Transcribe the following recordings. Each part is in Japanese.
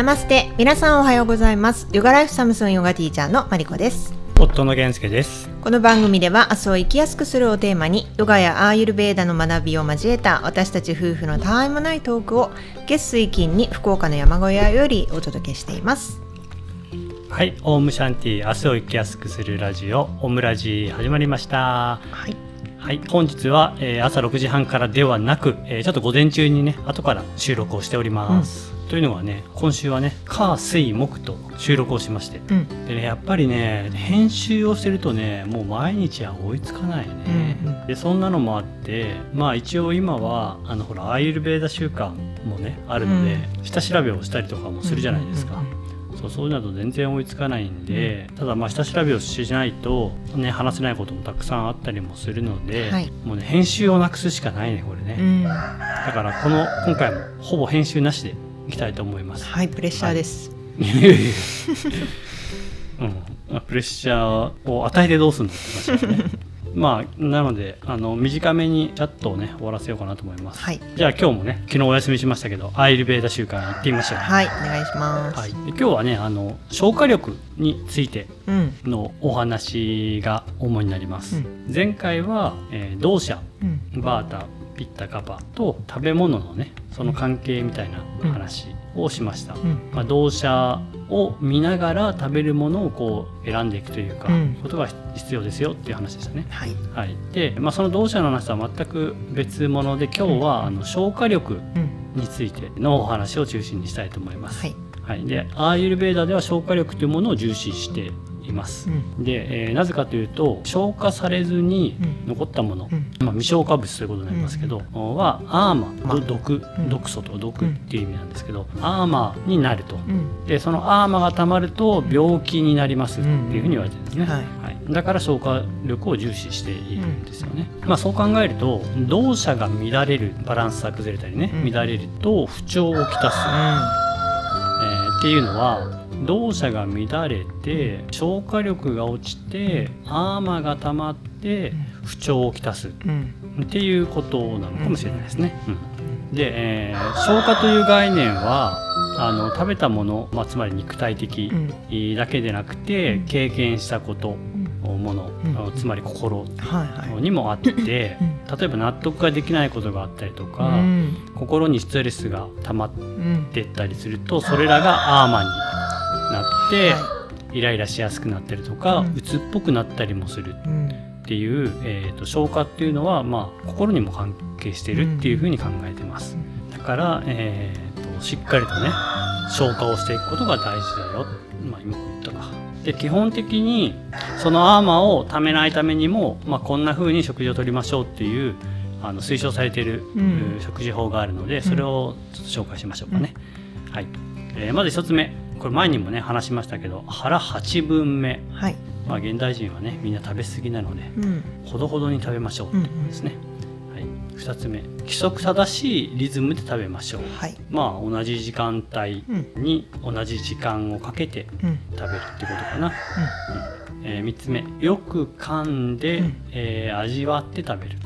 ナマステ。皆さんおはようございます。ヨガライフサムスンヨガティーチャーのマリコです。夫の源介です。この番組では明日を生きやすくするをテーマにヨガやアーユルベーダの学びを交えた私たち夫婦のたわいもないトークを月水金に福岡の山小屋よりお届けしています。はい。オウムシャンティ明日を生きやすくするラジオオムラジ始まりました。はい。はい。本日は、えー朝6時半からではなく、えーちょっと午前中にね後から収録をしております、というのはね今週はね火水木と収録をしまして。うん。でねやっぱりね編集をしてるとねもう毎日は追いつかないね、うんうん。でそんなのもあってまあ一応今はあのほらアーユルベーダ習慣もねあるので、下調べをしたりとかもするじゃないですか、うんうんうんそうそういうのだと全然追いつかないんで、ただまあ下調べをしないと、ね、話せないこともたくさんあったりもするので、はい。もうね編集をなくすしかないねこれね、うん。だからこの今回もほぼ編集なしでいきたいと思います。はいプレッシャーです、いやい。うん、プレッシャーを与えてどうすんのって話だね。まあなのであの短めにチャットをね終わらせようかなと思います、はい。じゃあ今日もね昨日お休みしましたけどアイルベーダ習慣行ってみましょう。はいお願いします、はい、で今日はねあの消化力についてうん。のお話が主になります、うん。前回は、えー、動者うん。バータピッタカパと食べ物のねその関係みたいな話をしました、うん。まあ、動写を見ながら食べるものをこう選んでいくというか、うん。ことが必要ですよっていう話でしたね。はい。はい、で、まあ、その動写の話とは全く別物で今日はあの消化力うんについてのお話を中心にしたいと思います。はい。はい、でアーユルベーダでは消化力というものを重視しています。うん。で、えーなぜかというと消化されずにうん。残ったもの、うん。まあ、未消化物ということになりますけど、はアーマまあ毒うん。毒素と毒っていう意味なんですけど、アーマーになると。うん。でそのアーマがたまると病気になりますっていうふうに言われてるんですね、はい。はい。だから消化力を重視しているんですよね、まあそう考えると動作が乱れるバランスが崩れたりね、うん。乱れると不調をきたす、えーっていうのは動作が乱れて消化力が落ちてアーマが溜まって不調をきたす。っていうことなのかもしれないですね。うん。で、えー消化という概念はあの食べたもの、まあ、つまり肉体的うん。だけでなくて経験したことうん。もの、うん。つまり心にもあって、うん。例えば納得ができないことがあったりとか、うん。心にストレスが溜まっうんてったりするとそれらがアーマになって、はイライラしやすくなったりとか、うん。鬱っぽくなったりもするうんっていう、えー、と消化っていうのは、まあ、心にも関係しているっていうふうに考えてます。だから、えー、としっかりとね消化をしていくことが大事だよ、まあ、今言ったか。で基本的にそのアーマーをためないためにも、まあ、こんな風に食事をとりましょうっていうあの推奨されている、うん。食事法があるのでそれをちょっと紹介しましょうかね。はい。えーまず一つ目これ前にもね話しましたけど腹8分目、はい。まあ、現代人はねみんな食べ過ぎなのでうん。ほどほどに食べましょうってことですね。はい、2つ目。規則正しいリズムで食べましょう。はい。まあ同じ時間帯うんに同じ時間をかけてうん。食べるってことかな。うん。え3つ目。よく噛んで、うん。えー味わって食べる。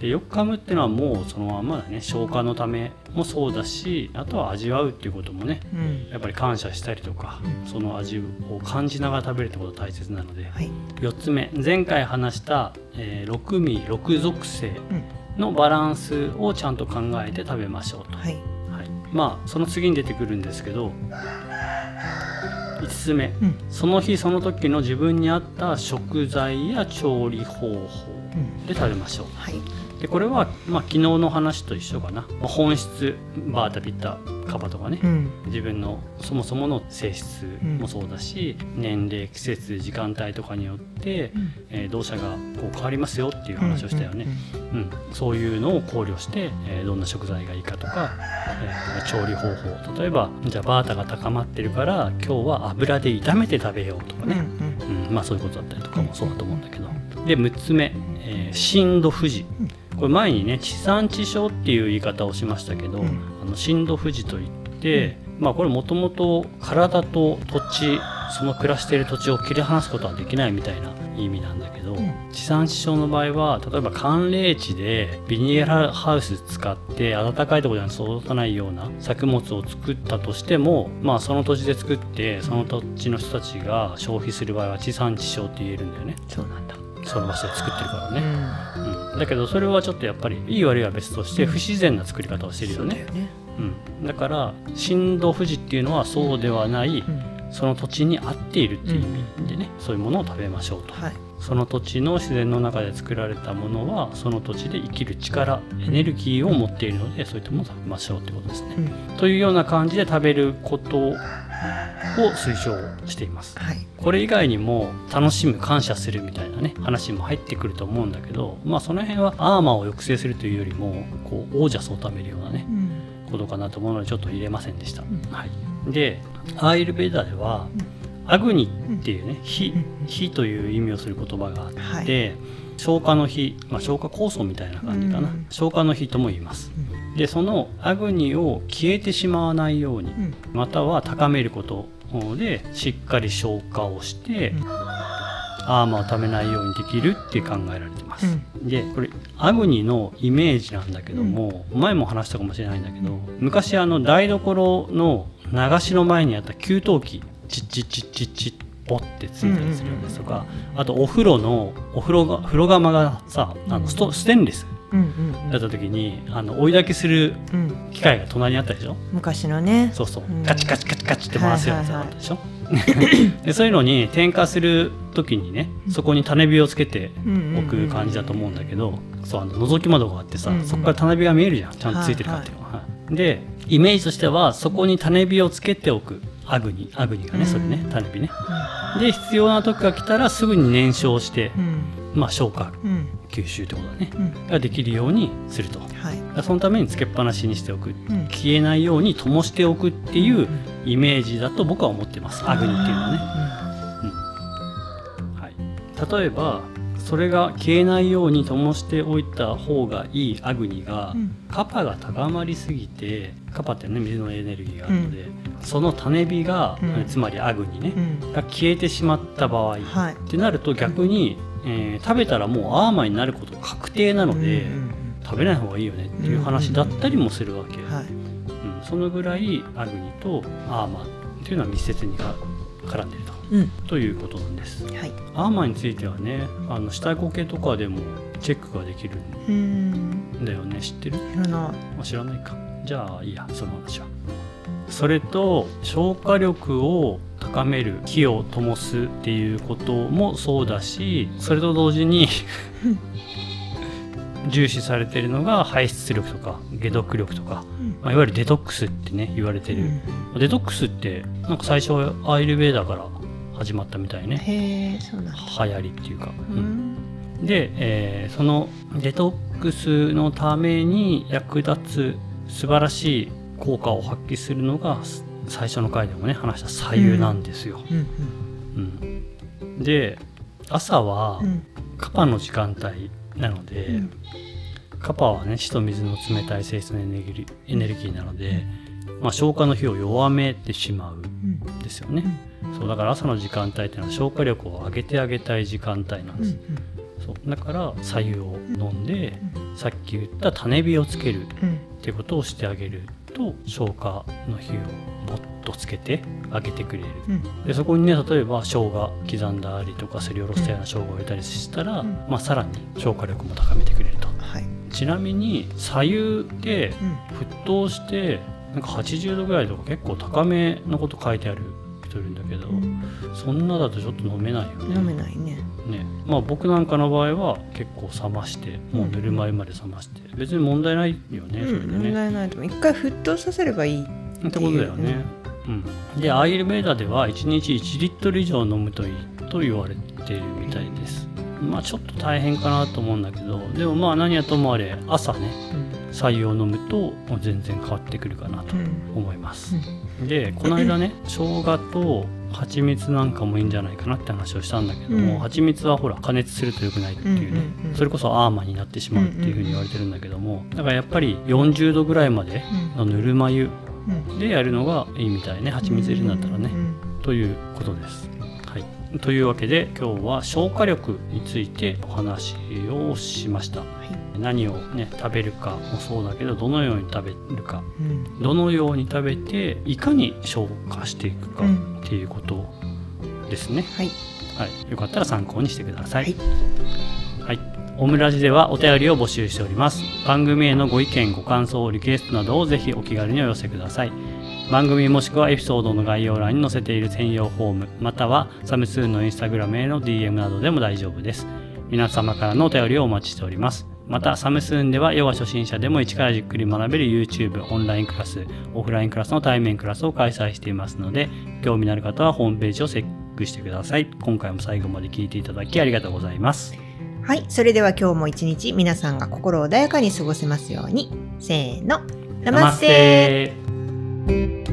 はいでよく噛むっていうのはもうそのままだね。消化のためもそうだしあとは味わうっていうこともねうん。やっぱり感謝したりとか、その味を感じながら食べるってことが大切なので、はい。4つ目前回話した、えー6味6属性うん。のバランスをちゃんと考えて食べましょうと、はい。はい、まあその次に出てくるんですけど5つ目うん。その日その時の自分に合った食材や調理方法うん。で食べましょう。はいでこれは、まあ、昨日の話と一緒かな、まあ本質バータピッタカバとかね、うん。自分のそもそもの性質もそうだし、年齢季節時間帯とかによって、うん。えー動作がこう変わりますよっていう話をしたよね、うんそういうのを考慮して、えーどんな食材がいいかとか、えー調理方法。例えばじゃあバータが高まってるから今日は油で炒めて食べようとかうんうん。ね、うん。まあそういうことだったりとかもそうだと思うんだけど。で6つ目、えー、震度富士これ前にね地産地消っていう言い方をしましたけど、うん。あの震度富士といって、まあこれもともと体と土地その暮らしている土地を切り離すことはできないみたいな意味なんだけど、うん。地産地消の場合は例えば寒冷地でビニールハウス使って暖かいところに育たないような作物を作ったとしてもまあその土地で作ってその土地の人たちが消費する場合は地産地消って言えるんだよね。そうなんだ、その場所で作ってるからね、うんうんだけどそれはちょっとやっぱりいい悪いは別として不自然な作り方をしてるよね、ね、うん、だから震度富士っていうのはそうではないうん。その土地に合っているっていう意味でね、そういうものを食べましょうと、はい。その土地の自然の中で作られたものはその土地で生きる力エネルギーを持っているのでそういったものを食べましょうってことですね、うん。というような感じで食べることを推奨しています。はい。これ以外にも楽しむ感謝するみたいなね話も入ってくると思うんだけどまあその辺はアーマーを抑制するというよりもこうオージャスを食べるようなねうん。ことかなと思うのでちょっと入れませんでした、ん。はい、でアーユルベーダでは、アグニっていうね火火という意味をする言葉があって、はい。消化の火、まあ、消化酵素みたいな感じかな、うん。消化の火とも言います。うんでそのアグニを消えてしまわないようにうん。または高めることでしっかり消化をして、うん。アーマーをためないようにできるって考えられてます、でこれアグニのイメージなんだけども、前も話したかもしれないんだけど昔あの台所の流しの前にあった給湯器チッチッチッチッチッポってついたりするやつとか、あとお風呂のお風呂が風呂釜がさあのストステンレス。うんうんだった時にあの追い焚きするうん。機械が隣にあったでしょ？昔のね。そうそう、うん。カチカチカチカチって回すやつがあったでしょ、は でそういうのに点火する時にねそこに種火をつけておく感じだと思うんだけど、そうあの覗き窓があってさ、そこから種火が見えるじゃん。ちゃんとついてるかっていうのは、はいでイメージとしてはそこに種火をつけておく。アグニアグニがねそれねうん種火ね。で必要な時が来たらすぐに燃焼してう、ん。まあ消化うん吸収ってことだね。うん。ができるようにすると。はい。そのためにつけっぱなしにしておく。うん。消えないように灯しておくっていうイメージだと僕は思ってます。アグニっていうのはね、うん。はい、例えばそれが消えないように灯しておいた方がいいアグニが、うん。カパが高まりすぎてカパってね水のエネルギーがあるので、その種火が、うん。つまりアグニねう、ん。が消えてしまった場合、はいってなると逆に、えー食べたらもうアーマーになること確定なので、うん食べない方がいいよねっていう話だったりもするわけ、うんはい。うん、そのぐらいアグニとアーマーっていうのは密接にか絡んでいると。うん。ということなんです。はい。アーマーについてはねあの死体固形とかでもチェックができるうんん。だよね。知ってる？知らないか。じゃあいいや。その話は。それと消化力を高める火を灯すっていうこともそうだしそれと同時に重視されているのが排出力とか解毒力とか、うん。まあ、いわゆるデトックスってね言われてる、デトックスってなんか最初はアイルベーダーから始まったみたいね。流行りっていうか、ううん。んで、えーそのデトックスのために役立つ素晴らしい効果を発揮するのがす最初の回でもね話した左右なんですよ。うんうんで朝はうん。カパの時間帯なので、うん。カパはね死と水の冷たい性質のエネルギーエネルギーなので、まあ、消化の火を弱めてしまうんうん。ですよね。そうだから朝の時間帯っていうのは消化力を上げてあげたい時間帯なんです。うんそう。だから左右を飲んで、さっき言った種火をつけるうん。ってことをしてあげると消化の火をもっとつけてあげてくれる。うん。でそこにね例えば生姜刻んだりとかすりおろしたような生姜を入れたりしたら、うん。まあ、さらに消化力も高めてくれると。はい。ちなみに左右でうん。沸騰してなんか80度ぐらいとか結構高めのこと書いてある人いるんだけど、うん。そんなだとちょっと飲めないよね。飲めないねね。まあ僕なんかの場合は結構冷ましてもうぬるま湯まで冷まして。別に問題ないよね、それでうん問ね。題ないと一回沸騰させればいいってことだよね。うん、でアイルベーダでは1日1リットル以上飲むといいと言われているみたいです。まあちょっと大変かなと思うんだけどでもまあ何はともあれ朝ねうん。白湯を飲むと全然変わってくるかなとうん。思います。でこの間ね 生姜と蜂蜜なんかもいいんじゃないかなって話をしたんだけども、うん。蜂蜜はほら加熱すると良くないっていうね、うんうんうんそれこそアーマーになってしまうっていうふうに言われてるんだけどもだからやっぱり40度ぐらいまでのぬるま湯うん。でやるのがいいみたいね蜂蜜入れるんだったらね、うん。ということです。はい、というわけで今日は消化力についてお話をしました。何をね食べるかもそうだけどどのように食べるか、うんどのように食べていかに消化していくかうんっていうことですね。はいはい、よかったら参考にしてください。はいはい。オムラジではお便りを募集しております。番組へのご意見、ご感想、リクエストなどをぜひお気軽にお寄せください。番組もしくはエピソードの概要欄に載せている専用フォーム、またはサムスーンのインスタグラムへの DM などでも大丈夫です。皆様からのお便りをお待ちしております。また、サムスーンではヨガ初心者でも一からじっくり学べる YouTube、オンラインクラス、オフラインクラスの対面クラスを開催していますので、興味のある方はホームページをチェックしてください。今回も最後まで聞いていただきありがとうございます。はい、それでは今日も一日皆さんが心穏やかに過ごせますように。せーの。ナマステ Thank you.